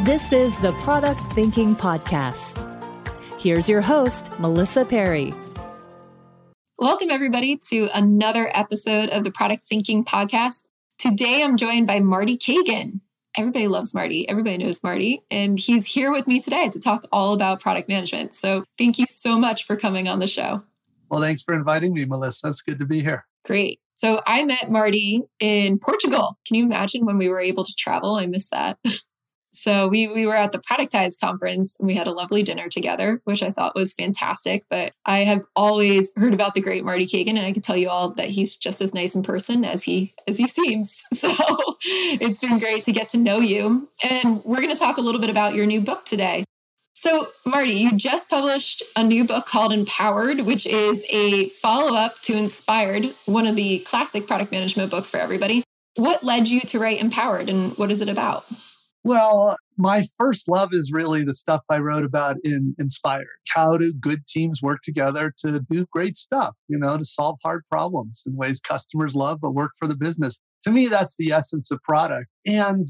This is the Product Thinking Podcast. Here's your host, Melissa Perri. Welcome, everybody, to another episode of the Product Thinking Podcast. Today, I'm joined by Marty Cagan. Everybody loves Marty. Everybody knows Marty. And he's here with me today to talk all about product management. So, thank you so much for coming on the show. Well, thanks for inviting me, Melissa. It's good to be here. Great. So, I met Marty in Portugal. Can you imagine when we were able to travel? I miss that. So we we were at the Productize conference and we had a lovely dinner together, which I thought was fantastic. But I have always heard about the great Marty Cagan, and I can tell you all that he's just as nice in person as he as he seems. So it's been great to get to know you. And we're going to talk a little bit about your new book today. So, Marty, you just published a new book called Empowered, which is a follow up to Inspired, one of the classic product management books for everybody. What led you to write Empowered and what is it about? Well, my first love is really the stuff I wrote about in Inspired. How do good teams work together to do great stuff, you know, to solve hard problems in ways customers love but work for the business? To me, that's the essence of product. And,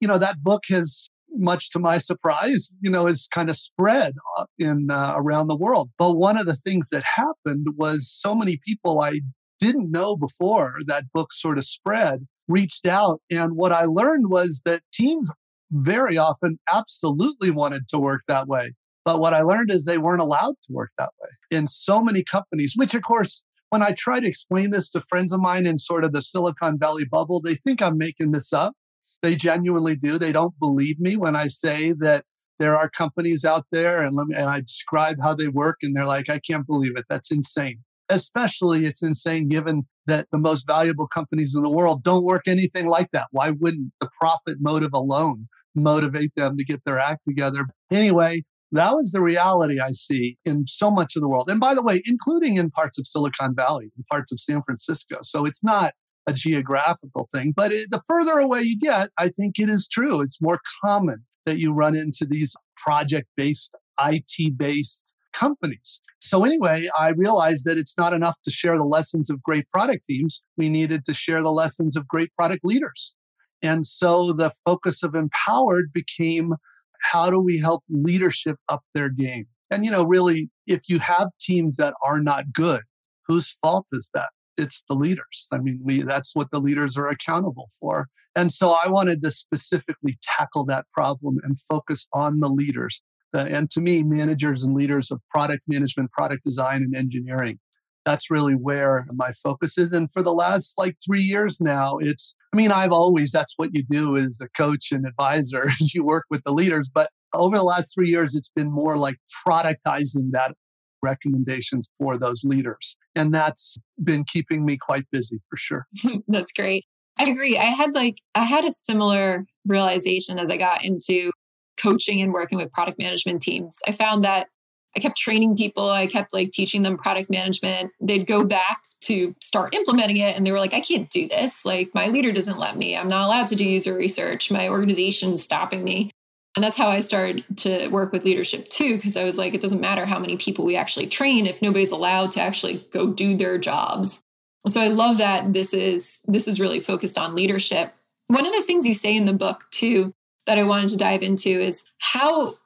you know, that book has much to my surprise, you know, is kind of spread uh, in uh, around the world. But one of the things that happened was so many people I didn't know before that book sort of spread reached out. And what I learned was that teams very often absolutely wanted to work that way. But what I learned is they weren't allowed to work that way in so many companies, which of course, when I try to explain this to friends of mine in sort of the Silicon Valley bubble, they think I'm making this up. They genuinely do. They don't believe me when I say that there are companies out there and, let me, and I describe how they work and they're like, I can't believe it. That's insane. Especially it's insane given that the most valuable companies in the world don't work anything like that. Why wouldn't the profit motive alone motivate them to get their act together. Anyway, that was the reality I see in so much of the world. And by the way, including in parts of Silicon Valley, in parts of San Francisco. So it's not a geographical thing, but it, the further away you get, I think it is true. It's more common that you run into these project based, IT based companies. So, anyway, I realized that it's not enough to share the lessons of great product teams. We needed to share the lessons of great product leaders. And so the focus of Empowered became how do we help leadership up their game? And, you know, really, if you have teams that are not good, whose fault is that? It's the leaders. I mean, we, that's what the leaders are accountable for. And so I wanted to specifically tackle that problem and focus on the leaders. Uh, and to me, managers and leaders of product management, product design, and engineering that's really where my focus is. And for the last like three years now, it's, I mean, I've always, that's what you do as a coach and advisor, is you work with the leaders. But over the last three years, it's been more like productizing that recommendations for those leaders. And that's been keeping me quite busy for sure. that's great. I agree. I had like, I had a similar realization as I got into coaching and working with product management teams. I found that I kept training people. I kept like teaching them product management. They'd go back to start implementing it and they were like, I can't do this. Like, my leader doesn't let me. I'm not allowed to do user research. My organization's stopping me. And that's how I started to work with leadership too, because I was like, it doesn't matter how many people we actually train if nobody's allowed to actually go do their jobs. So I love that this is this is really focused on leadership. One of the things you say in the book too that I wanted to dive into is how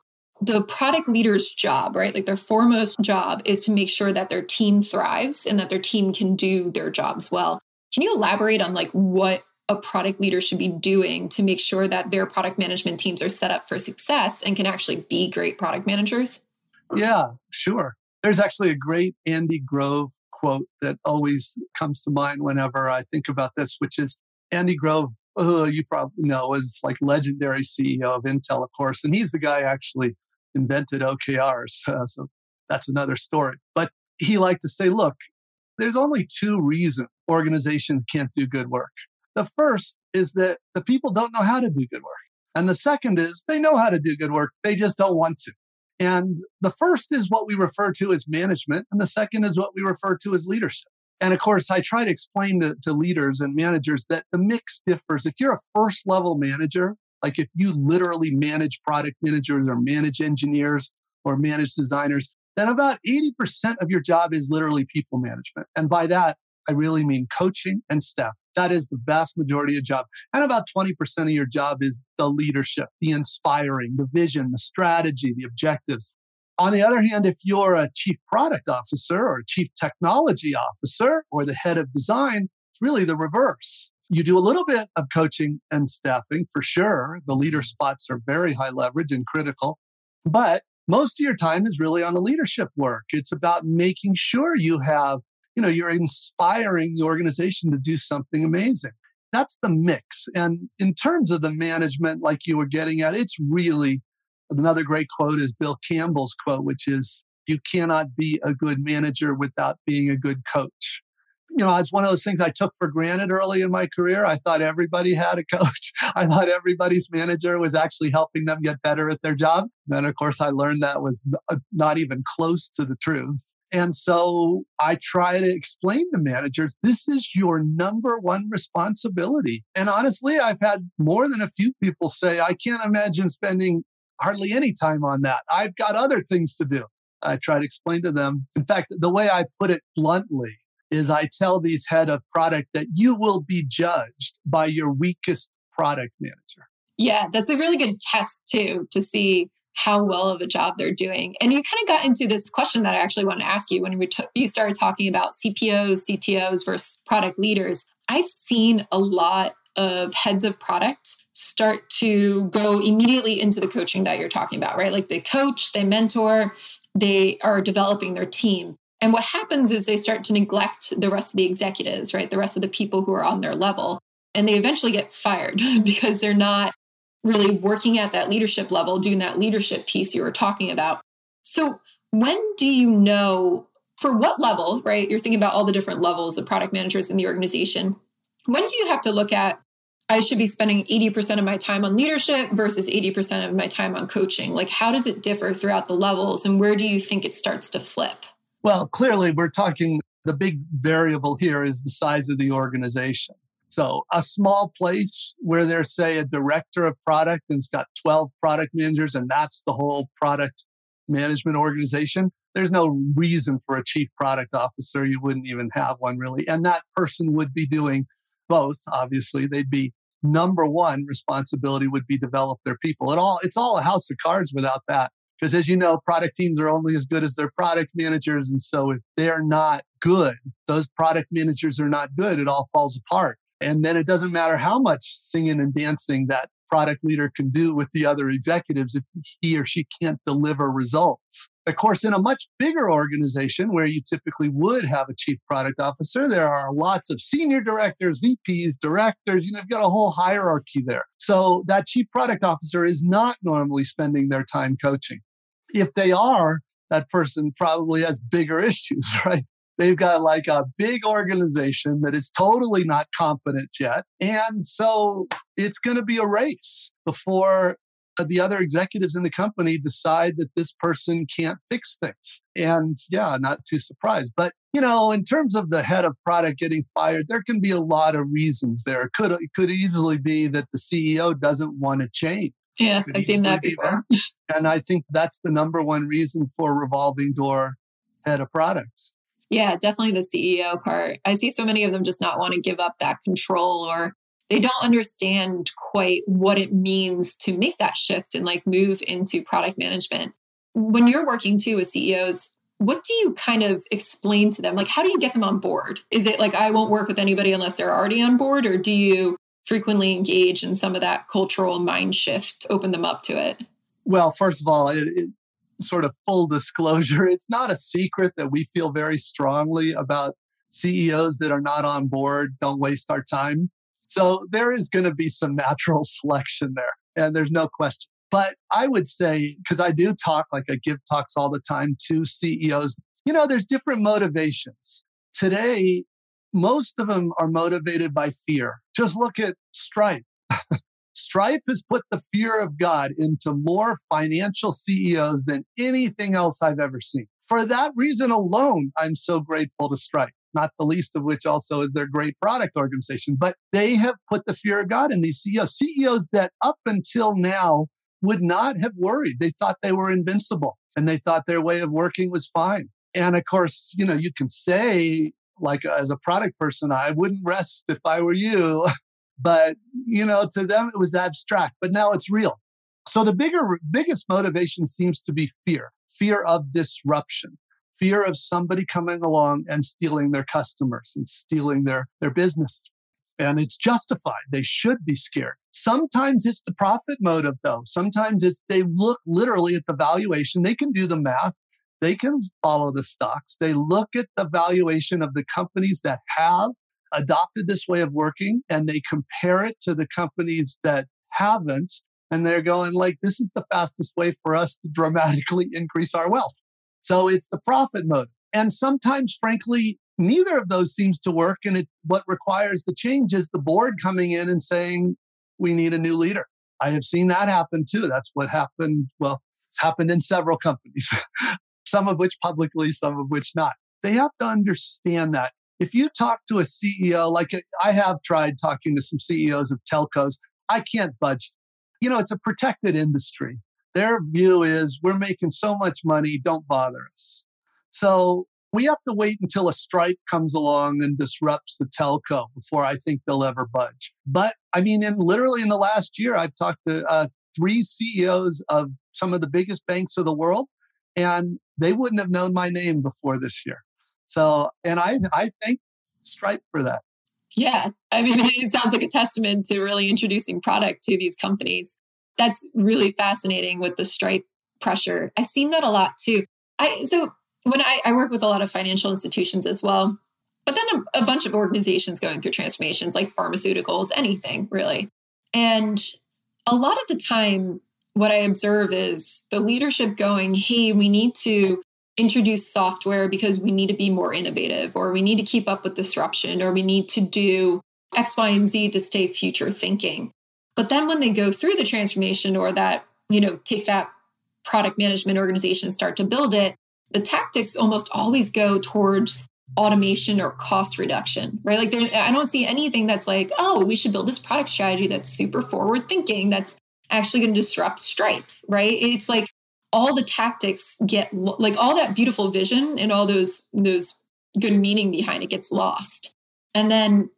the product leader's job, right? Like their foremost job is to make sure that their team thrives and that their team can do their jobs well. Can you elaborate on like what a product leader should be doing to make sure that their product management teams are set up for success and can actually be great product managers? Yeah, sure. There's actually a great Andy Grove quote that always comes to mind whenever I think about this, which is Andy Grove, oh, you probably know, was like legendary CEO of Intel, of course, and he's the guy actually invented OKRs. Uh, so that's another story. But he liked to say, look, there's only two reasons organizations can't do good work. The first is that the people don't know how to do good work. And the second is they know how to do good work, they just don't want to. And the first is what we refer to as management, and the second is what we refer to as leadership. And of course, I try to explain to, to leaders and managers that the mix differs. If you're a first level manager, like if you literally manage product managers or manage engineers or manage designers, then about 80% of your job is literally people management. And by that, I really mean coaching and staff. That is the vast majority of job. And about 20% of your job is the leadership, the inspiring, the vision, the strategy, the objectives. On the other hand, if you're a chief product officer or a chief technology officer or the head of design, it's really the reverse. You do a little bit of coaching and staffing for sure. The leader spots are very high leverage and critical, but most of your time is really on the leadership work. It's about making sure you have, you know, you're inspiring the organization to do something amazing. That's the mix. And in terms of the management, like you were getting at, it's really another great quote is Bill Campbell's quote, which is, you cannot be a good manager without being a good coach you know, it's one of those things I took for granted early in my career. I thought everybody had a coach. I thought everybody's manager was actually helping them get better at their job. Then, of course, I learned that was uh, not even close to the truth. And so I try to explain to managers this is your number one responsibility. And honestly, I've had more than a few people say, I can't imagine spending hardly any time on that. I've got other things to do. I try to explain to them. In fact, the way I put it bluntly is I tell these head of product that you will be judged by your weakest product manager. Yeah, that's a really good test too to see how well of a job they're doing. And you kind of got into this question that I actually want to ask you when we t- you started talking about CPOs, CTOs versus product leaders. I've seen a lot of heads of product start to go immediately into the coaching that you're talking about, right? Like they coach, they mentor, they are developing their team. And what happens is they start to neglect the rest of the executives, right? The rest of the people who are on their level. And they eventually get fired because they're not really working at that leadership level, doing that leadership piece you were talking about. So, when do you know for what level, right? You're thinking about all the different levels of product managers in the organization. When do you have to look at, I should be spending 80% of my time on leadership versus 80% of my time on coaching? Like, how does it differ throughout the levels? And where do you think it starts to flip? Well, clearly, we're talking the big variable here is the size of the organization. So, a small place where there's, say, a director of product and it's got 12 product managers, and that's the whole product management organization, there's no reason for a chief product officer. You wouldn't even have one really. And that person would be doing both, obviously. They'd be number one responsibility would be develop their people. It all it's all a house of cards without that. Because as you know, product teams are only as good as their product managers. And so if they're not good, those product managers are not good, it all falls apart. And then it doesn't matter how much singing and dancing that product leader can do with the other executives if he or she can't deliver results. Of course, in a much bigger organization where you typically would have a chief product officer, there are lots of senior directors, VPs, directors. You know, you've got a whole hierarchy there. So that chief product officer is not normally spending their time coaching if they are, that person probably has bigger issues, right? They've got like a big organization that is totally not competent yet. And so it's going to be a race before Uh, the other executives in the company decide that this person can't fix things. And yeah, not too surprised. But, you know, in terms of the head of product getting fired, there can be a lot of reasons there. It could, it could easily be that the CEO doesn't want to change. Yeah, I've seen that before. and I think that's the number one reason for revolving door head of product. Yeah, definitely the CEO part. I see so many of them just not want to give up that control or they don't understand quite what it means to make that shift and like move into product management. When you're working too with CEOs, what do you kind of explain to them? Like, how do you get them on board? Is it like, I won't work with anybody unless they're already on board? Or do you frequently engage in some of that cultural mind shift, open them up to it? Well, first of all, it, it, sort of full disclosure, it's not a secret that we feel very strongly about CEOs that are not on board, don't waste our time. So there is going to be some natural selection there, and there's no question. But I would say, because I do talk, like I give talks all the time to CEOs, you know, there's different motivations. Today, most of them are motivated by fear. Just look at Stripe. Stripe has put the fear of God into more financial CEOs than anything else I've ever seen. For that reason alone, I'm so grateful to Stripe, not the least of which also is their great product organization. But they have put the fear of God in these CEOs, CEOs that up until now would not have worried. They thought they were invincible and they thought their way of working was fine. And of course, you know, you can say, like, as a product person, I wouldn't rest if I were you. but, you know, to them, it was abstract, but now it's real. So the bigger, biggest motivation seems to be fear fear of disruption, fear of somebody coming along and stealing their customers and stealing their, their business. And it's justified. They should be scared. Sometimes it's the profit motive, though. Sometimes it's they look literally at the valuation. They can do the math. They can follow the stocks. They look at the valuation of the companies that have adopted this way of working and they compare it to the companies that haven't. And they're going like, this is the fastest way for us to dramatically increase our wealth. So it's the profit motive. And sometimes, frankly, neither of those seems to work. And it, what requires the change is the board coming in and saying, we need a new leader. I have seen that happen too. That's what happened. Well, it's happened in several companies, some of which publicly, some of which not. They have to understand that. If you talk to a CEO, like I have tried talking to some CEOs of telcos, I can't budge. You know, it's a protected industry. Their view is we're making so much money, don't bother us. So we have to wait until a Stripe comes along and disrupts the telco before I think they'll ever budge. But I mean, in literally in the last year, I've talked to uh, three CEOs of some of the biggest banks of the world, and they wouldn't have known my name before this year. So, and I, I thank Stripe for that. Yeah. I mean, it sounds like a testament to really introducing product to these companies. That's really fascinating with the Stripe pressure. I've seen that a lot too. I, so when I, I work with a lot of financial institutions as well, but then a, a bunch of organizations going through transformations like pharmaceuticals, anything really. And a lot of the time, what I observe is the leadership going, hey, we need to introduce software because we need to be more innovative, or we need to keep up with disruption, or we need to do X, Y, and Z to stay future thinking. But then when they go through the transformation or that, you know, take that product management organization, start to build it, the tactics almost always go towards automation or cost reduction, right? Like I don't see anything that's like, oh, we should build this product strategy that's super forward thinking, that's actually going to disrupt Stripe, right? It's like all the tactics get like all that beautiful vision and all those those good meaning behind it gets lost. And then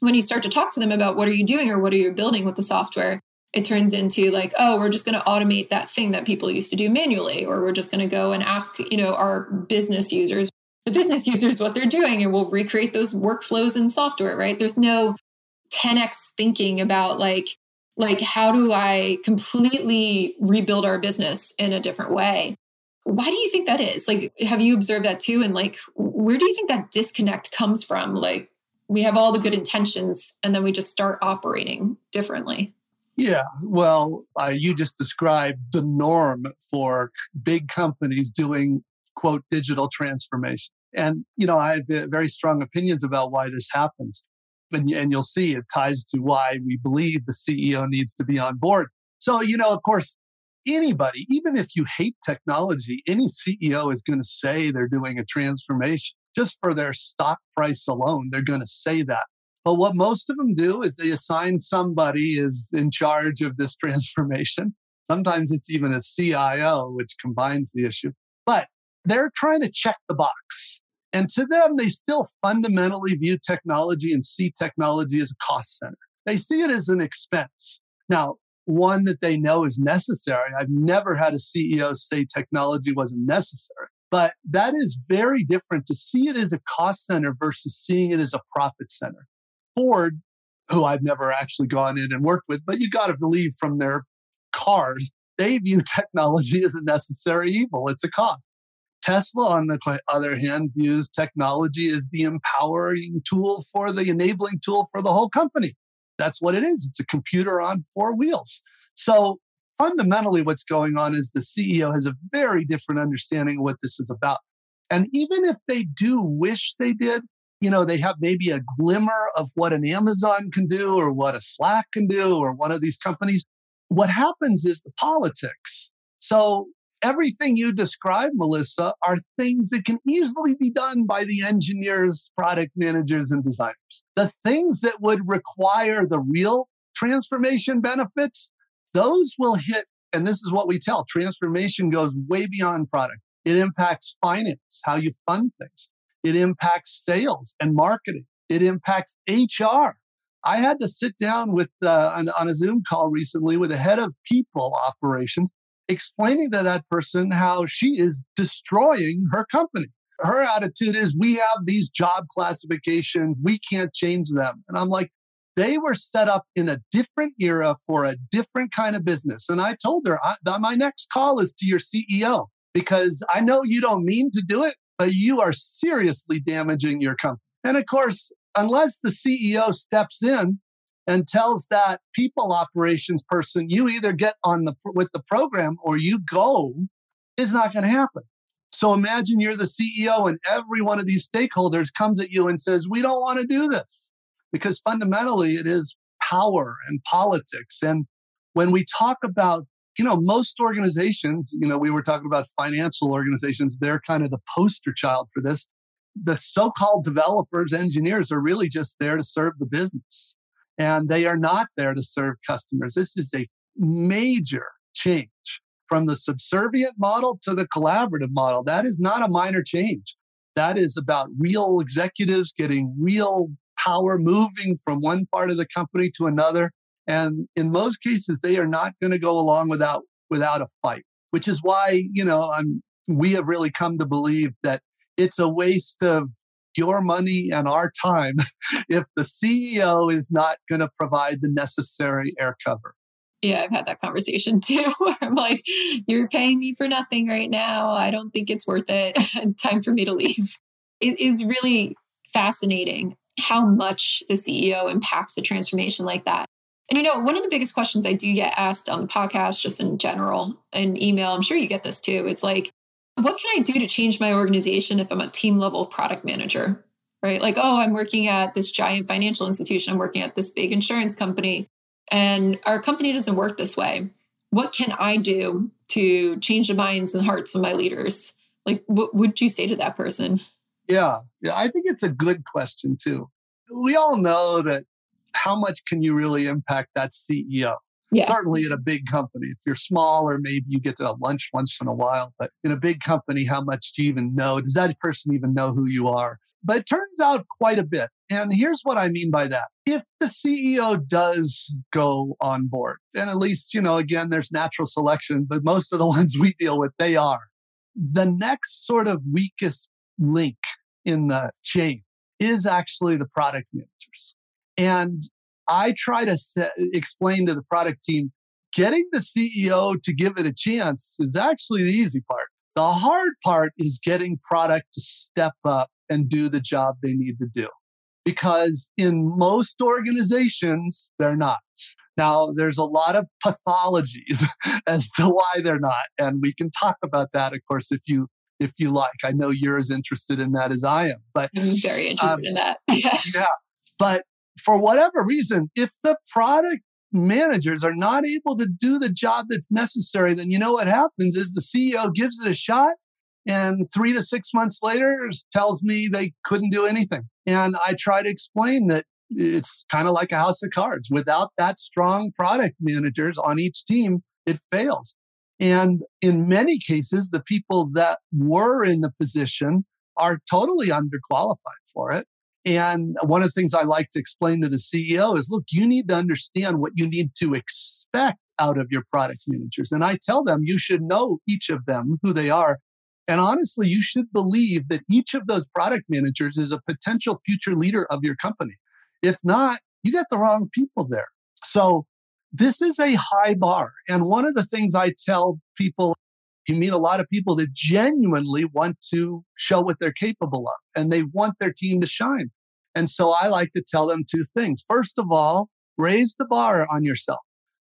when you start to talk to them about what are you doing or what are you building with the software, it turns into like oh we're just going to automate that thing that people used to do manually or we're just going to go and ask you know our business users the business users what they're doing and we'll recreate those workflows in software right? There's no 10x thinking about like like how do i completely rebuild our business in a different way? Why do you think that is? Like have you observed that too? And like where do you think that disconnect comes from? Like we have all the good intentions and then we just start operating differently yeah, well, uh, you just described the norm for big companies doing quote digital transformation. And, you know, I have uh, very strong opinions about why this happens. And, and you'll see it ties to why we believe the CEO needs to be on board. So, you know, of course, anybody, even if you hate technology, any CEO is going to say they're doing a transformation just for their stock price alone. They're going to say that. But what most of them do is they assign somebody is in charge of this transformation. Sometimes it's even a CIO, which combines the issue. But they're trying to check the box. And to them, they still fundamentally view technology and see technology as a cost center. They see it as an expense. Now, one that they know is necessary. I've never had a CEO say technology wasn't necessary. But that is very different to see it as a cost center versus seeing it as a profit center. Ford, who I've never actually gone in and worked with, but you got to believe from their cars, they view technology as a necessary evil. It's a cost. Tesla, on the other hand, views technology as the empowering tool for the enabling tool for the whole company. That's what it is. It's a computer on four wheels. So fundamentally, what's going on is the CEO has a very different understanding of what this is about. And even if they do wish they did, you know, they have maybe a glimmer of what an Amazon can do or what a Slack can do or one of these companies. What happens is the politics. So everything you describe, Melissa, are things that can easily be done by the engineers, product managers, and designers. The things that would require the real transformation benefits, those will hit. And this is what we tell transformation goes way beyond product. It impacts finance, how you fund things. It impacts sales and marketing. It impacts HR. I had to sit down with uh, on, on a Zoom call recently with a head of people operations, explaining to that person how she is destroying her company. Her attitude is, we have these job classifications, we can't change them. And I'm like, they were set up in a different era for a different kind of business. And I told her, I, my next call is to your CEO because I know you don't mean to do it, but you are seriously damaging your company. And of course, unless the CEO steps in and tells that people operations person, you either get on the with the program or you go, is not going to happen. So imagine you're the CEO and every one of these stakeholders comes at you and says, "We don't want to do this." Because fundamentally it is power and politics and when we talk about you know, most organizations, you know, we were talking about financial organizations, they're kind of the poster child for this. The so called developers, engineers are really just there to serve the business and they are not there to serve customers. This is a major change from the subservient model to the collaborative model. That is not a minor change. That is about real executives getting real power moving from one part of the company to another and in most cases, they are not going to go along without without a fight, which is why, you know, I'm, we have really come to believe that it's a waste of your money and our time if the CEO is not going to provide the necessary air cover. Yeah, I've had that conversation too, I'm like, you're paying me for nothing right now. I don't think it's worth it. Time for me to leave. It is really fascinating how much the CEO impacts a transformation like that. And you know, one of the biggest questions I do get asked on the podcast, just in general, and email, I'm sure you get this too. It's like, what can I do to change my organization if I'm a team level product manager? Right? Like, oh, I'm working at this giant financial institution, I'm working at this big insurance company, and our company doesn't work this way. What can I do to change the minds and hearts of my leaders? Like, what would you say to that person? Yeah, yeah, I think it's a good question too. We all know that how much can you really impact that CEO? Yeah. Certainly in a big company. If you're small or maybe you get to a lunch once in a while, but in a big company, how much do you even know? Does that person even know who you are? But it turns out quite a bit. And here's what I mean by that. If the CEO does go on board, and at least, you know, again, there's natural selection, but most of the ones we deal with, they are. The next sort of weakest link in the chain is actually the product managers. And I try to set, explain to the product team getting the CEO to give it a chance is actually the easy part. The hard part is getting product to step up and do the job they need to do. Because in most organizations, they're not. Now, there's a lot of pathologies as to why they're not. And we can talk about that, of course, if you if you like. I know you're as interested in that as I am. But I'm very interested um, in that. yeah. But for whatever reason, if the product managers are not able to do the job that's necessary, then you know what happens is the CEO gives it a shot and three to six months later tells me they couldn't do anything. And I try to explain that it's kind of like a house of cards. Without that strong product managers on each team, it fails. And in many cases, the people that were in the position are totally underqualified for it. And one of the things I like to explain to the CEO is look, you need to understand what you need to expect out of your product managers. And I tell them you should know each of them, who they are. And honestly, you should believe that each of those product managers is a potential future leader of your company. If not, you got the wrong people there. So this is a high bar. And one of the things I tell people you meet a lot of people that genuinely want to show what they're capable of and they want their team to shine. And so I like to tell them two things. First of all, raise the bar on yourself.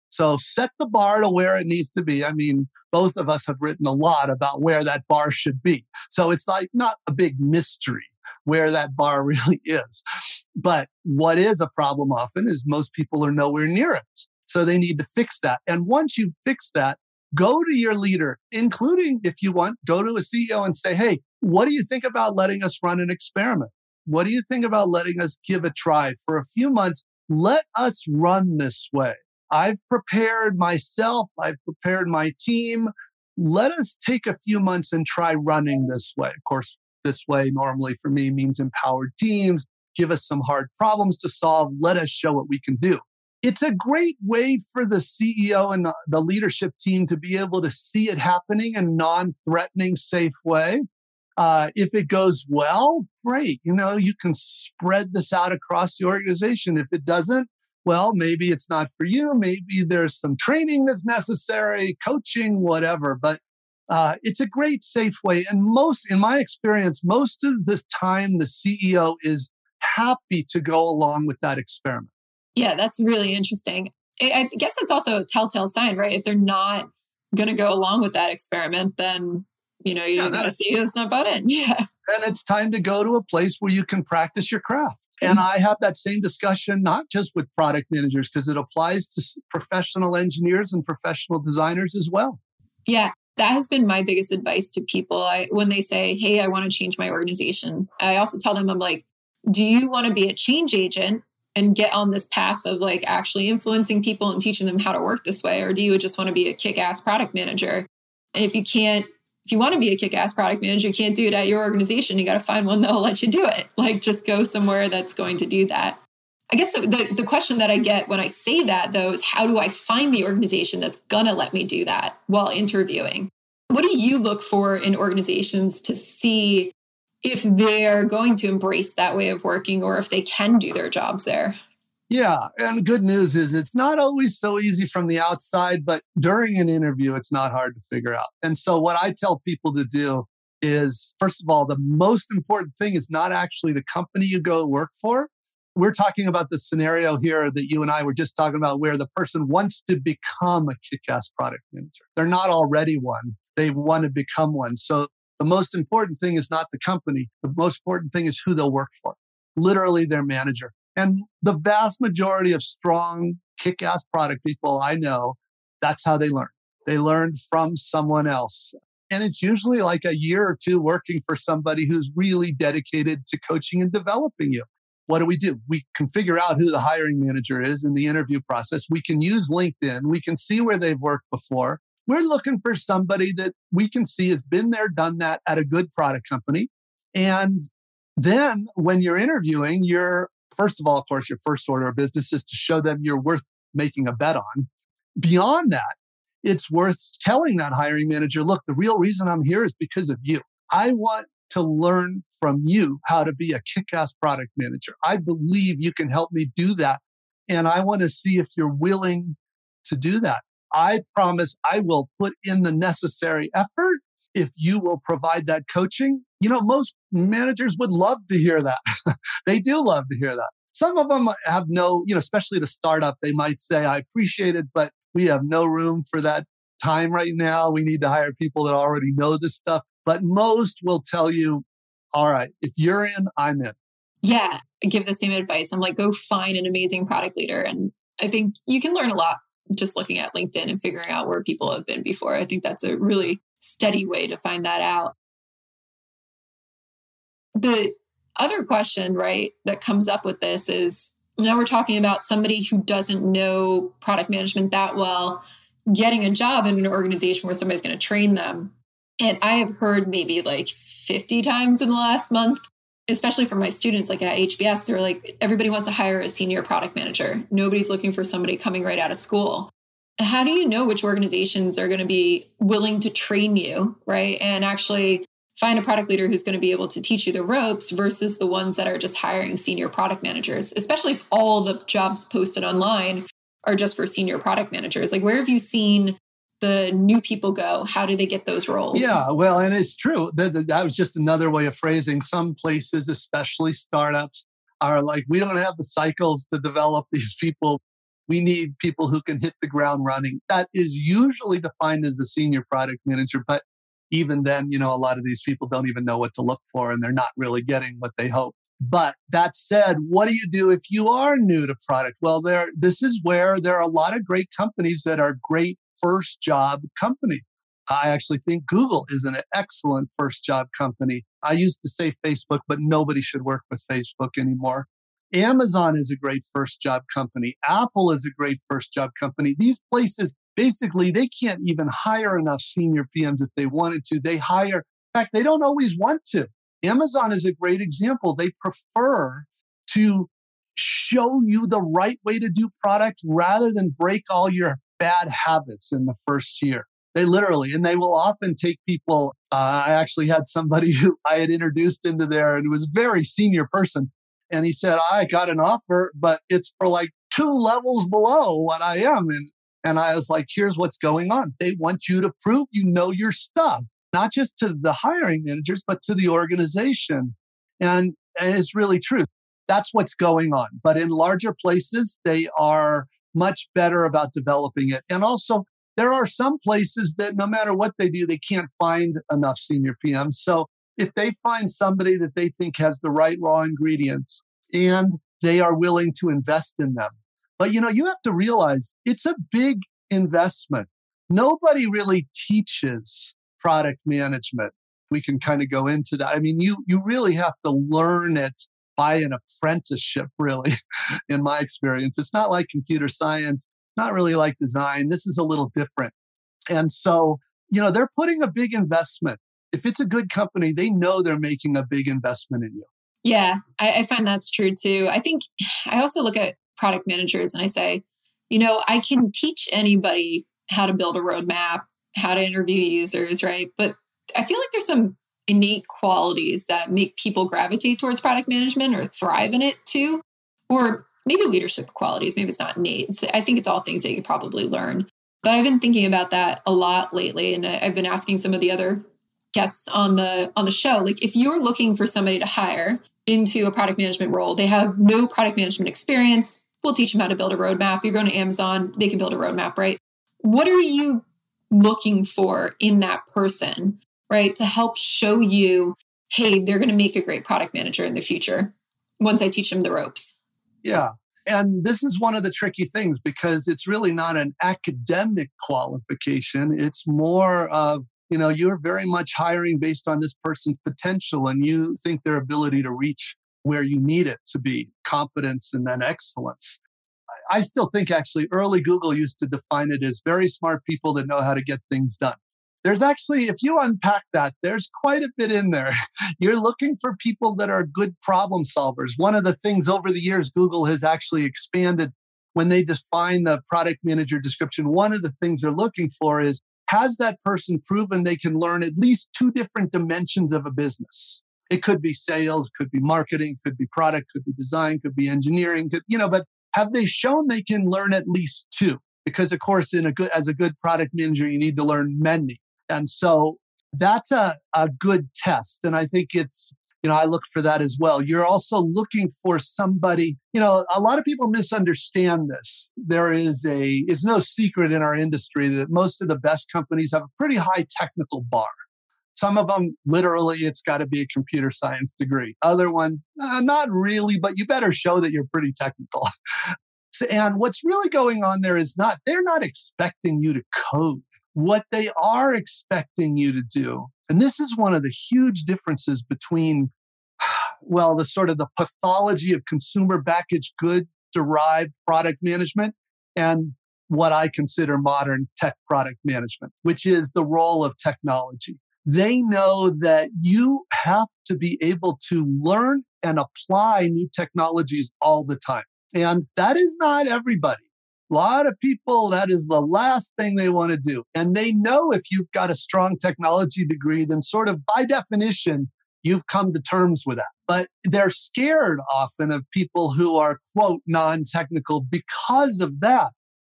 So set the bar to where it needs to be. I mean, both of us have written a lot about where that bar should be. So it's like not a big mystery. where that bar really is. But what is a problem often is most people are nowhere near it. So they need to fix that. And once you fix that, go to your leader, including if you want, go to a CEO and say, Hey, what do you think about letting us run an experiment? What do you think about letting us give a try for a few months? Let us run this way. I've prepared myself. I've prepared my team. Let us take a few months and try running this way. Of course, this way normally for me means empowered teams. Give us some hard problems to solve. Let us show what we can do. It's a great way for the CEO and the leadership team to be able to see it happening in a non threatening, safe way. Uh, if it goes well, great. You know, you can spread this out across the organization. If it doesn't, well, maybe it's not for you. Maybe there's some training that's necessary, coaching, whatever. But uh, it's a great, safe way. And most, in my experience, most of the time, the CEO is happy to go along with that experiment. Yeah, that's really interesting. I guess that's also a telltale sign, right? If they're not going to go along with that experiment, then you know you yeah, got to see it's not about it. Yeah, and it's time to go to a place where you can practice your craft. And I have that same discussion not just with product managers because it applies to professional engineers and professional designers as well. Yeah, that has been my biggest advice to people. I, when they say, "Hey, I want to change my organization," I also tell them, "I'm like, do you want to be a change agent and get on this path of like actually influencing people and teaching them how to work this way, or do you just want to be a kick-ass product manager?" And if you can't if you want to be a kick-ass product manager, you can't do it at your organization. You got to find one that'll let you do it. Like just go somewhere that's going to do that. I guess the, the, the, question that I get when I say that though is how do I find the organization that's gonna let me do that while interviewing? What do you look for in organizations to see if they're going to embrace that way of working or if they can do their jobs there? Yeah. And good news is it's not always so easy from the outside, but during an interview, it's not hard to figure out. And so, what I tell people to do is first of all, the most important thing is not actually the company you go work for. We're talking about the scenario here that you and I were just talking about where the person wants to become a kick ass product manager. They're not already one, they want to become one. So, the most important thing is not the company, the most important thing is who they'll work for, literally their manager. And the vast majority of strong, kick ass product people I know, that's how they learn. They learn from someone else. And it's usually like a year or two working for somebody who's really dedicated to coaching and developing you. What do we do? We can figure out who the hiring manager is in the interview process. We can use LinkedIn. We can see where they've worked before. We're looking for somebody that we can see has been there, done that at a good product company. And then when you're interviewing, you're First of all, of course, your first order of business is to show them you're worth making a bet on. Beyond that, it's worth telling that hiring manager, look, the real reason I'm here is because of you. I want to learn from you how to be a kick ass product manager. I believe you can help me do that. And I want to see if you're willing to do that. I promise I will put in the necessary effort if you will provide that coaching, you know, most managers would love to hear that. they do love to hear that. Some of them have no, you know, especially the startup, they might say, I appreciate it, but we have no room for that time right now. We need to hire people that already know this stuff. But most will tell you, all right, if you're in, I'm in. Yeah, I give the same advice. I'm like, go find an amazing product leader. And I think you can learn a lot just looking at LinkedIn and figuring out where people have been before. I think that's a really steady way to find that out. The other question, right, that comes up with this is now we're talking about somebody who doesn't know product management that well getting a job in an organization where somebody's going to train them. And I have heard maybe like 50 times in the last month, especially for my students, like at HBS, they're like, everybody wants to hire a senior product manager. Nobody's looking for somebody coming right out of school how do you know which organizations are going to be willing to train you, right? And actually find a product leader who's going to be able to teach you the ropes versus the ones that are just hiring senior product managers, especially if all the jobs posted online are just for senior product managers. Like, where have you seen the new people go? How do they get those roles? Yeah, well, and it's true. That, that was just another way of phrasing. Some places, especially startups, are like, we don't have the cycles to develop these people we need people who can hit the ground running. That is usually defined as a senior product manager, but even then, you know, a lot of these people don't even know what to look for and they're not really getting what they hope. But that said, what do you do if you are new to product? Well, there this is where there are a lot of great companies that are great first job companies. I actually think Google is an excellent first job company. I used to say Facebook, but nobody should work with Facebook anymore. Amazon is a great first job company. Apple is a great first job company. These places basically they can't even hire enough senior PMs if they wanted to. They hire, in fact, they don't always want to. Amazon is a great example. They prefer to show you the right way to do product rather than break all your bad habits in the first year. They literally, and they will often take people. Uh, I actually had somebody who I had introduced into there, and it was a very senior person. And he said, I got an offer, but it's for like two levels below what I am. And, and I was like, here's what's going on. They want you to prove you know your stuff, not just to the hiring managers, but to the organization. And, it's really true. That's what's going on. But in larger places, they are much better about developing it. And also, there are some places that no matter what they do, they can't find enough senior PMs. So if they find somebody that they think has the right raw ingredients and they are willing to invest in them. But you know, you have to realize it's a big investment. Nobody really teaches product management. We can kind of go into that. I mean, you you really have to learn it by an apprenticeship, really, in my experience. It's not like computer science It's not really like design. This is a little different. And so, you know, they're putting a big investment. If it's a good company, they know they're making a big investment in you. Yeah, I, I find that's true too. I think I also look at product managers and I say, you know, I can teach anybody how to build a roadmap, how to interview users, right? But I feel like there's some innate qualities that make people gravitate towards product management or thrive in it too. Or maybe leadership qualities. Maybe it's not innate. It's, I think it's all things that you probably learn. But I've been thinking about that a lot lately, and I've been asking some of the other guests on the on the show, like if you're looking for somebody to hire into a product management role, they have no product management experience. We'll teach them how to build a roadmap. You're going to Amazon, they can build a roadmap, right? What are you looking for in that person, right, to help show you, hey, they're going to make a great product manager in the future once I teach them the ropes? Yeah. And this is one of the tricky things because it's really not an academic qualification. It's more of, you know, you're very much hiring based on this person's potential and you think their ability to reach where you need it to be competence and then excellence. I still think actually early Google used to define it as very smart people that know how to get things done there's actually, if you unpack that, there's quite a bit in there. You're looking for people that are good problem solvers. One of the things over the years, Google has actually expanded when they define the product manager description. One of the things they're looking for is has that person proven they can learn at least two different dimensions of a business? It could be sales, could be marketing, could be product, could be design, could be engineering, could, you know, but have they shown they can learn at least two? Because of course, in a good as a good product manager, you need to learn many. And so that's a, a good test. And I think it's, you know, I look for that as well. You're also looking for somebody, you know, a lot of people misunderstand this. There is a, it's no secret in our industry that most of the best companies have a pretty high technical bar. Some of them, literally, it's got to be a computer science degree. Other ones, uh, not really, but you better show that you're pretty technical. and what's really going on there is not, they're not expecting you to code what they are expecting you to do. And this is one of the huge differences between, well, the sort of the pathology of consumer packaged good derived product management and what I consider modern tech product management, which is the role of technology. They know that you have to be able to learn and apply new technologies all the time. And that is not everybody. A lot of people, that is the last thing they want to do. And they know if you've got a strong technology degree, then sort of by definition, you've come to terms with that. But they're scared often of people who are, quote, non technical because of that.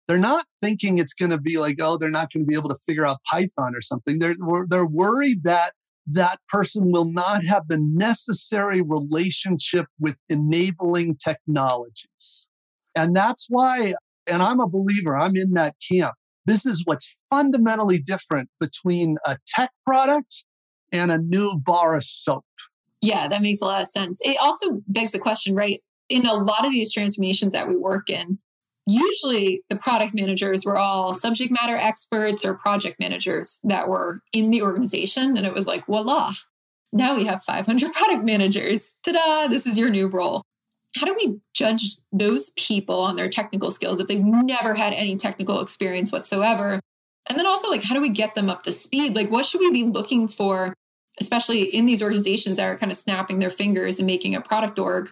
They're not thinking it's going to be like, oh, they're not going to be able to figure out Python or something. They're, they're worried that that person will not have the necessary relationship with enabling technologies. And that's why and I'm a believer, I'm in that camp. This is what's fundamentally different between a tech product and a new bar of soap. Yeah, that makes a lot of sense. It also begs the question, right? In a lot of these transformations that we work in, usually the product managers were all subject matter experts or project managers that were in the organization. And it was like, voila, now we have 500 product managers. Ta da, this is your new role. How do we judge those people on their technical skills if they've never had any technical experience whatsoever? And then also, like, how do we get them up to speed? Like, what should we be looking for, especially in these organizations that are kind of snapping their fingers and making a product org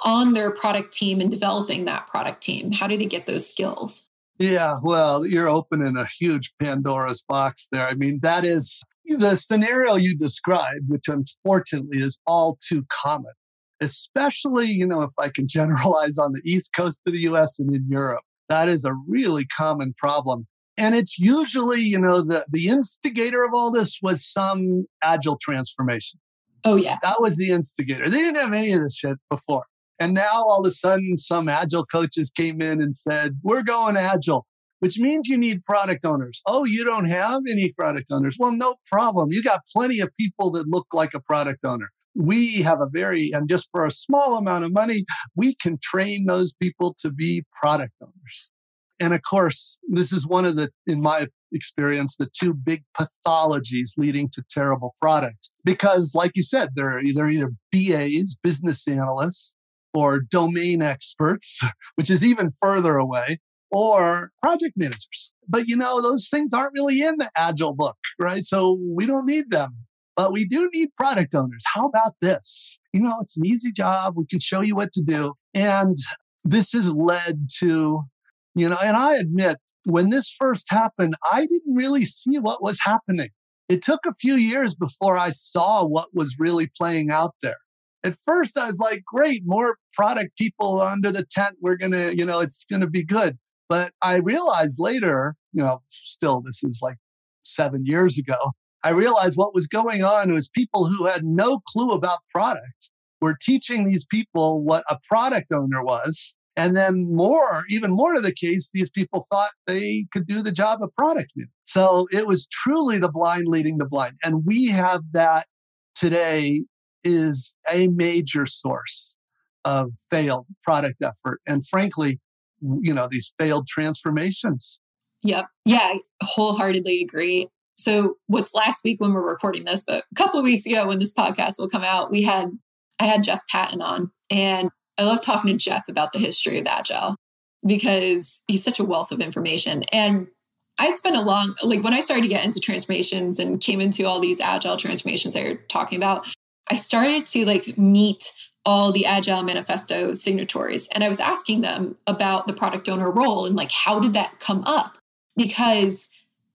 on their product team and developing that product team? How do they get those skills? Yeah, well, you're opening a huge Pandora's box there. I mean, that is the scenario you described, which unfortunately is all too common, especially, you know, if I can generalize on the East Coast of the US and in Europe. That is a really common problem. And it's usually, you know, the, the instigator of all this was some agile transformation. Oh, yeah. That was the instigator. They didn't have any of this shit before. And now all of a sudden, some agile coaches came in and said, We're going agile, which means you need product owners. Oh, you don't have any product owners? Well, no problem. You got plenty of people that look like a product owner. We have a very, and just for a small amount of money, we can train those people to be product owners. And of course, this is one of the, in my experience, the two big pathologies leading to terrible product. Because, like you said, they're either either BAs, business analysts, or domain experts, which is even further away, or project managers. But you know, those things aren't really in the agile book, right? So we don't need them. But we do need product owners. How about this? You know, it's an easy job. We can show you what to do. And this has led to, you know, and I admit when this first happened, I didn't really see what was happening. It took a few years before I saw what was really playing out there at first I was like, great, more product people under the tent. We're going to, you know, it's going to be good. But I realized later, you know, still this is like seven years ago, I realized what was going on was people who had no clue about product were teaching these people what a product owner was. And then more, even more to the case, these people thought they could do the job of product. So it was truly the blind leading the blind. And we have that today is a major source of failed product effort. And frankly, you know, these failed transformations. Yep. Yeah, I wholeheartedly agree. So what's last week when we're recording this, but a couple weeks ago when this podcast will come out, we had I had Jeff Patton on and I love talking to Jeff about the history of agile because he's such a wealth of information. And I'd spent a long like when I started to get into transformations and came into all these agile transformations that you're talking about, I started to like meet all the agile manifesto signatories and i was asking them about the product owner role and like how did that come up? Because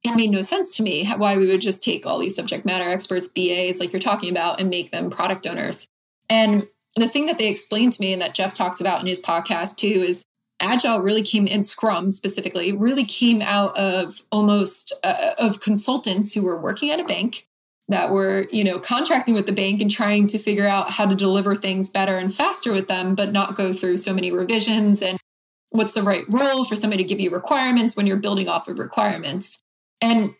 it made no sense to me why we would just take all these subject matter experts bas like you're talking about and make them product owners. And the thing that they explained to me and that jeff talks about in his podcast too is agile really came in scrum specifically really came out of almost uh, of consultants who were working at a bank that were you know contracting with the bank and trying to figure out how to deliver things better and faster with them but not go through so many revisions and what's the right role for somebody to give you requirements when you're building off of requirements. And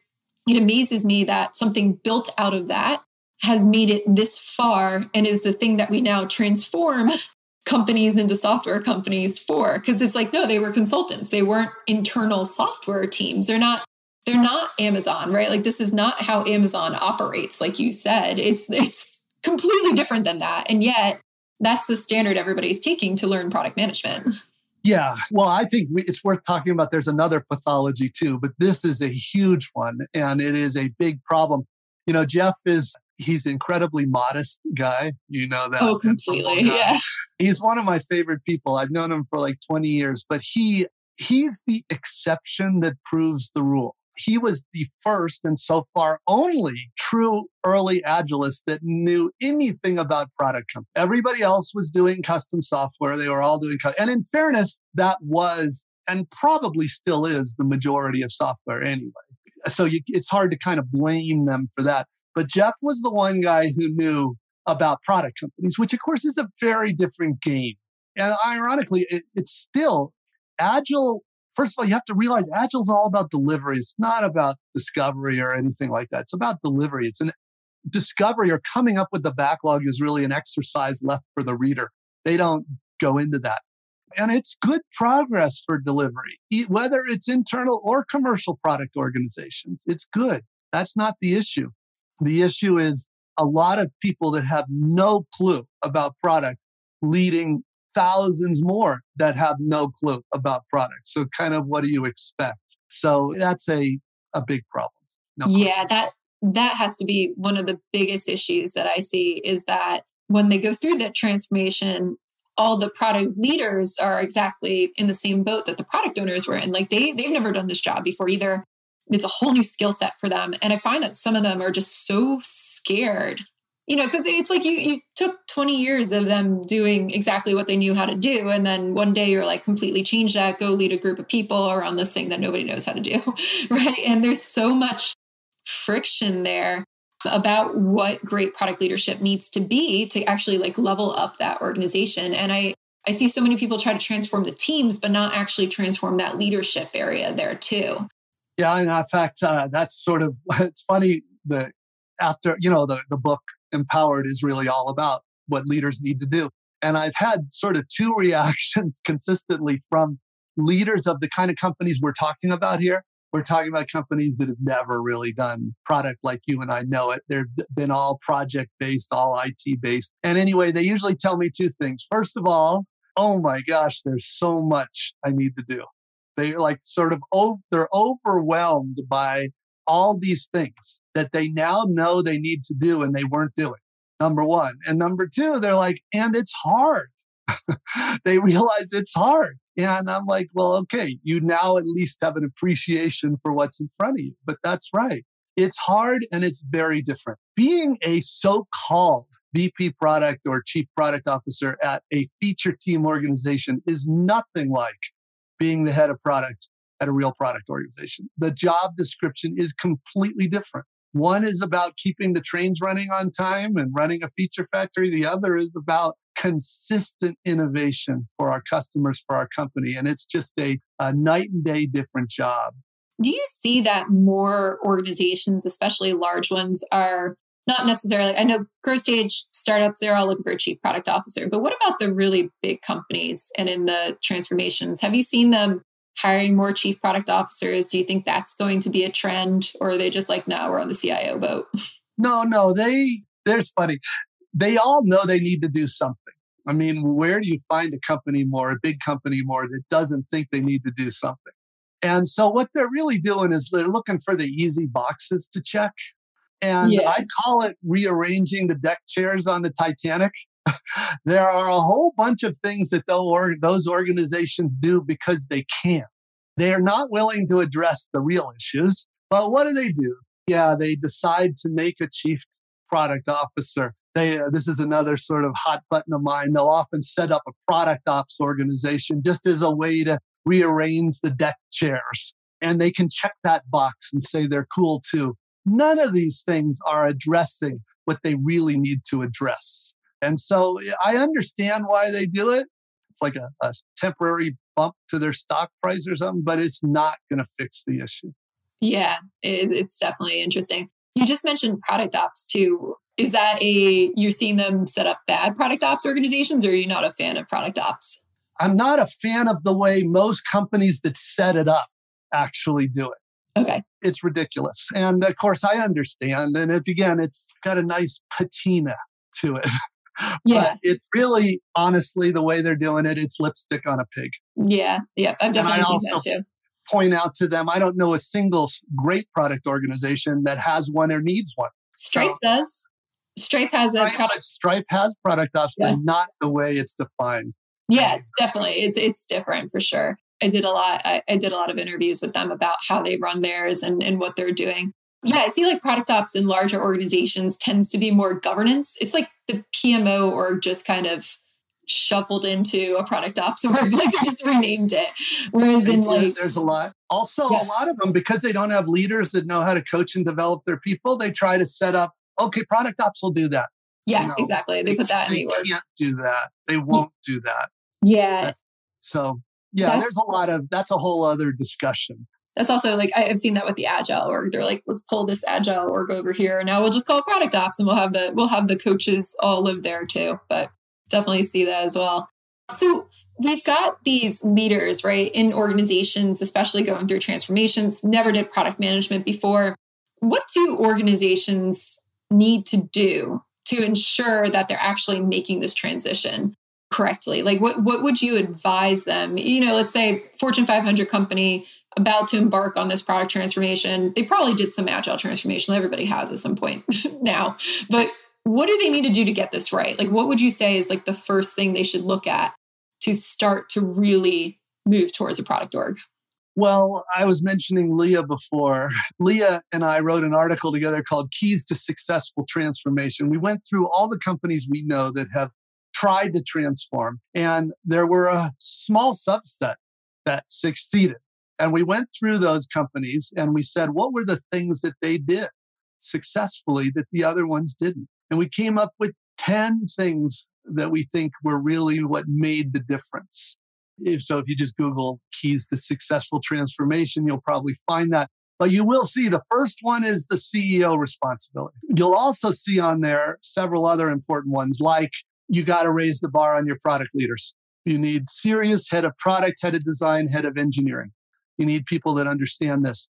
it amazes me that something built out of that has made it this far and is the thing that we now transform companies into software companies for. Because it's like no they were consultants. They weren't internal software teams. They're not they're not Amazon, right? Like this is not how Amazon operates, like you said. It's it's completely different than that. And yet that's the standard everybody's taking to learn product management. Yeah, well, I think we, it's worth talking about. There's another pathology too, but this is a huge one and it is a big problem. You know, Jeff is he's incredibly modest guy. You know that. Oh, completely. Yeah. He's one of my favorite people. I've known him for like 20 years, but he he's the exception that proves the rule he was the first and so far only true early agilist that knew anything about product. Everybody else was doing custom software. They were all doing, and in fairness, that was and probably still is the majority of software anyway. So you, it's hard to kind of blame them for that. But Jeff was the one guy who knew about product companies, which of course is a very different game. And ironically, it, it's still agile first of all, you have to realize Agile is all about delivery. It's not about discovery or anything like that. It's about delivery. It's an discovery or coming up with the backlog is really an exercise left for the reader. They don't go into that. And it's good progress for delivery, whether it's internal or commercial product organizations. It's good. That's not the issue. The issue is a lot of people that have no clue about product leading thousands more that have no clue about products. So kind of what do you expect? So that's a a big problem. No yeah, that that has to be one of the biggest issues that I see is that when they go through that transformation, all the product leaders are exactly in the same boat that the product owners were in. Like they they've never done this job before either. It's a whole new skill set for them. And I find that some of them are just so scared. You know, because it's like you you took 20 years of them doing exactly what they knew how to do. And then one day you're like completely change that, go lead a group of people around this thing that nobody knows how to do. right. And there's so much friction there about what great product leadership needs to be to actually like level up that organization and i i see so many people try to transform the teams but not actually transform that leadership area there too yeah and in fact uh, that's sort of it's funny that after you know the, the book empowered is really all about what leaders need to do and i've had sort of two reactions consistently from leaders of the kind of companies we're talking about here we're talking about companies that have never really done product like you and I know it. They've been all project based, all IT based. And anyway, they usually tell me two things. First of all, oh my gosh, there's so much I need to do. They like sort of, oh, they're overwhelmed by all these things that they now know they need to do and they weren't doing. Number one. And number two, they're like, and it's hard. they realize it's hard. And I'm like, well, okay, you now at least have an appreciation for what's in front of you. But that's right. It's hard and it's very different. Being a so called VP product or chief product officer at a feature team organization is nothing like being the head of product at a real product organization. The job description is completely different. One is about keeping the trains running on time and running a feature factory. The other is about consistent innovation for our customers, for our company. And it's just a, a night and day different job. Do you see that more organizations, especially large ones, are not necessarily, I know growth stage startups, they're all looking for a chief product officer, but what about the really big companies and in the transformations? Have you seen them hiring more chief product officers? Do you think that's going to be a trend or are they just like, no, we're on the CIO boat? No, no, they they're funny they all know they need to do something. I mean, where do you find a company more, a big company more that doesn't think they need to do something? And so what they're really doing is they're looking for the easy boxes to check. And yeah. I call it rearranging the deck chairs on the Titanic. there are a whole bunch of things that those organizations do because they can't. They are not willing to address the real issues. But what do they do? Yeah, they decide to make a chief product officer they, uh, this is another sort of hot button of mine. They'll often set up a product ops organization just as a way to rearrange the deck chairs. And they can check that box and say they're cool too. None of these things are addressing what they really need to address. And so I understand why they do it. It's like a, a temporary bump to their stock price or something, but it's not going to fix the issue. Yeah, it, it's definitely interesting. You just mentioned product ops too. Is that a you're seeing them set up bad product ops organizations, or are you not a fan of product ops? I'm not a fan of the way most companies that set it up actually do it. Okay. It's ridiculous. And of course, I understand. And it's again, it's got a nice patina to it. Yeah. But it's really, honestly, the way they're doing it, it's lipstick on a pig. Yeah. Yeah. I've definitely seen that too. Point out to them, I don't know a single great product organization that has one or needs one. Stripe so, does. Stripe has Stripe, a product. Stripe has product ops, yeah. but not the way it's defined. Yeah, it's definitely it's it's different for sure. I did a lot. I, I did a lot of interviews with them about how they run theirs and and what they're doing. Yeah, I see like product ops in larger organizations tends to be more governance. It's like the PMO or just kind of shuffled into a product ops or Like they just renamed it. Whereas in like there's a lot. Also, yeah. a lot of them because they don't have leaders that know how to coach and develop their people, they try to set up okay, product ops will do that. Yeah, you know, exactly. They, they put that in the They can't do that. They won't do that. Yeah. That's, so yeah, that's, there's a lot of that's a whole other discussion. That's also like I've seen that with the agile org. They're like, let's pull this agile org over here. Now we'll just call it product ops and we'll have the we'll have the coaches all live there too. But definitely see that as well. So we've got these leaders, right, in organizations, especially going through transformations, never did product management before. What do organizations need to do to ensure that they're actually making this transition correctly? Like what what would you advise them? You know, let's say Fortune 500 company about to embark on this product transformation. They probably did some agile transformation. Everybody has at some point now. But what do they need to do to get this right? Like what would you say is like the first thing they should look at to start to really move towards a product org? Well, I was mentioning Lea before. Lea and I wrote an article together called Keys to Successful Transformation. We went through all the companies we know that have tried to transform, and there were a small subset that succeeded. And we went through those companies and we said, what were the things that they did successfully that the other ones didn't? And we came up with 10 things that we think were really what made the difference. If so, if you just Google keys to successful transformation, you'll probably find that. But you will see the first one is the CEO responsibility. You'll also see on there several other important ones, like you got to raise the bar on your product leaders. You need serious head of product, head of design, head of engineering. You need people that understand this.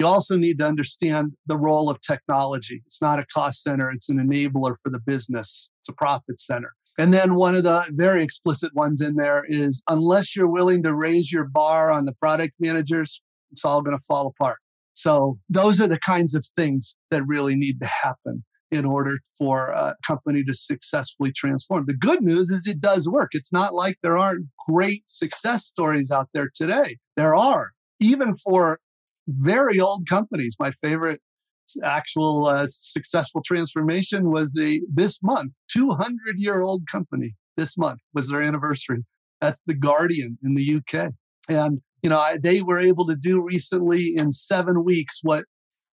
You also need to understand the role of technology. It's not a cost center, it's an enabler for the business, it's a profit center. And then one of the very explicit ones in there is unless you're willing to raise your bar on the product managers, it's all going to fall apart. So those are the kinds of things that really need to happen in order for a company to successfully transform. The good news is it does work. It's not like there aren't great success stories out there today. There are, even for very old companies. My favorite actual uh, successful transformation was a this month 200 year old company this month was their anniversary. That's the guardian in the uk and you know I, they were able to do recently in seven weeks what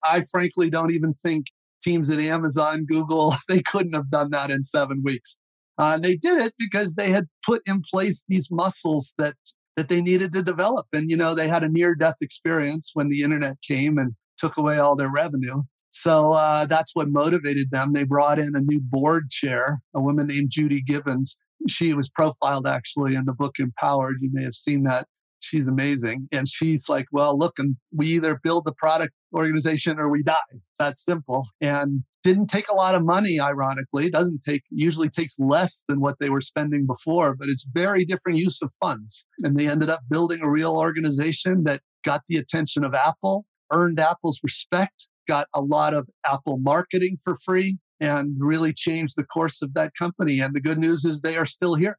i frankly don't even think teams at amazon google they couldn't have done that in seven weeks. Uh, they did it because they had put in place these muscles that that they needed to develop and you know they had a near death experience when the internet came and took away all their revenue. So uh, that's what motivated them. They brought in a new board chair, a woman named Judy Gibbons. She was profiled actually in the book Empowered. You may have seen that. She's amazing. And she's like, well, look, and we either build the product organization or we die. It's that simple. And didn't take a lot of money, ironically. It doesn't take, usually takes less than what they were spending before, but it's very different use of funds. And they ended up building a real organization that got the attention of Apple earned Apple's respect, got a lot of Apple marketing for free, and really changed the course of that company. And the good news is they are still here.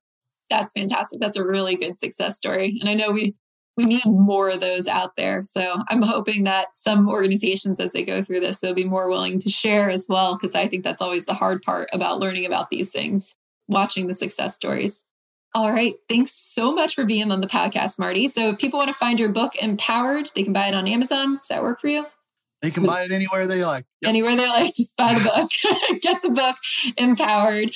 That's fantastic. That's a really good success story. And I know we we need more of those out there. So I'm hoping that some organizations, as they go through this, will be more willing to share as well, because I think that's always the hard part about learning about these things, watching the success stories. All right. Thanks so much for being on the podcast, Marty. So if people want to find your book, Empowered, they can buy it on Amazon. Does that work for you? They can buy it anywhere they like. Yep. Anywhere they like, just buy the book. Get the book, Empowered.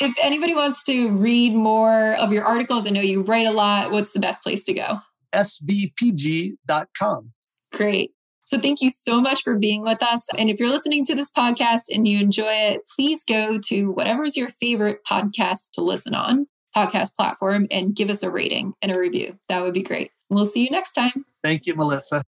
If anybody wants to read more of your articles, I know you write a lot. What's the best place to go? svpg.com. Great. So thank you so much for being with us. And if you're listening to this podcast and you enjoy it, please go to whatever is your favorite podcast to listen on podcast platform and give us a rating and a review. That would be great. We'll see you next time. Thank you, Melissa.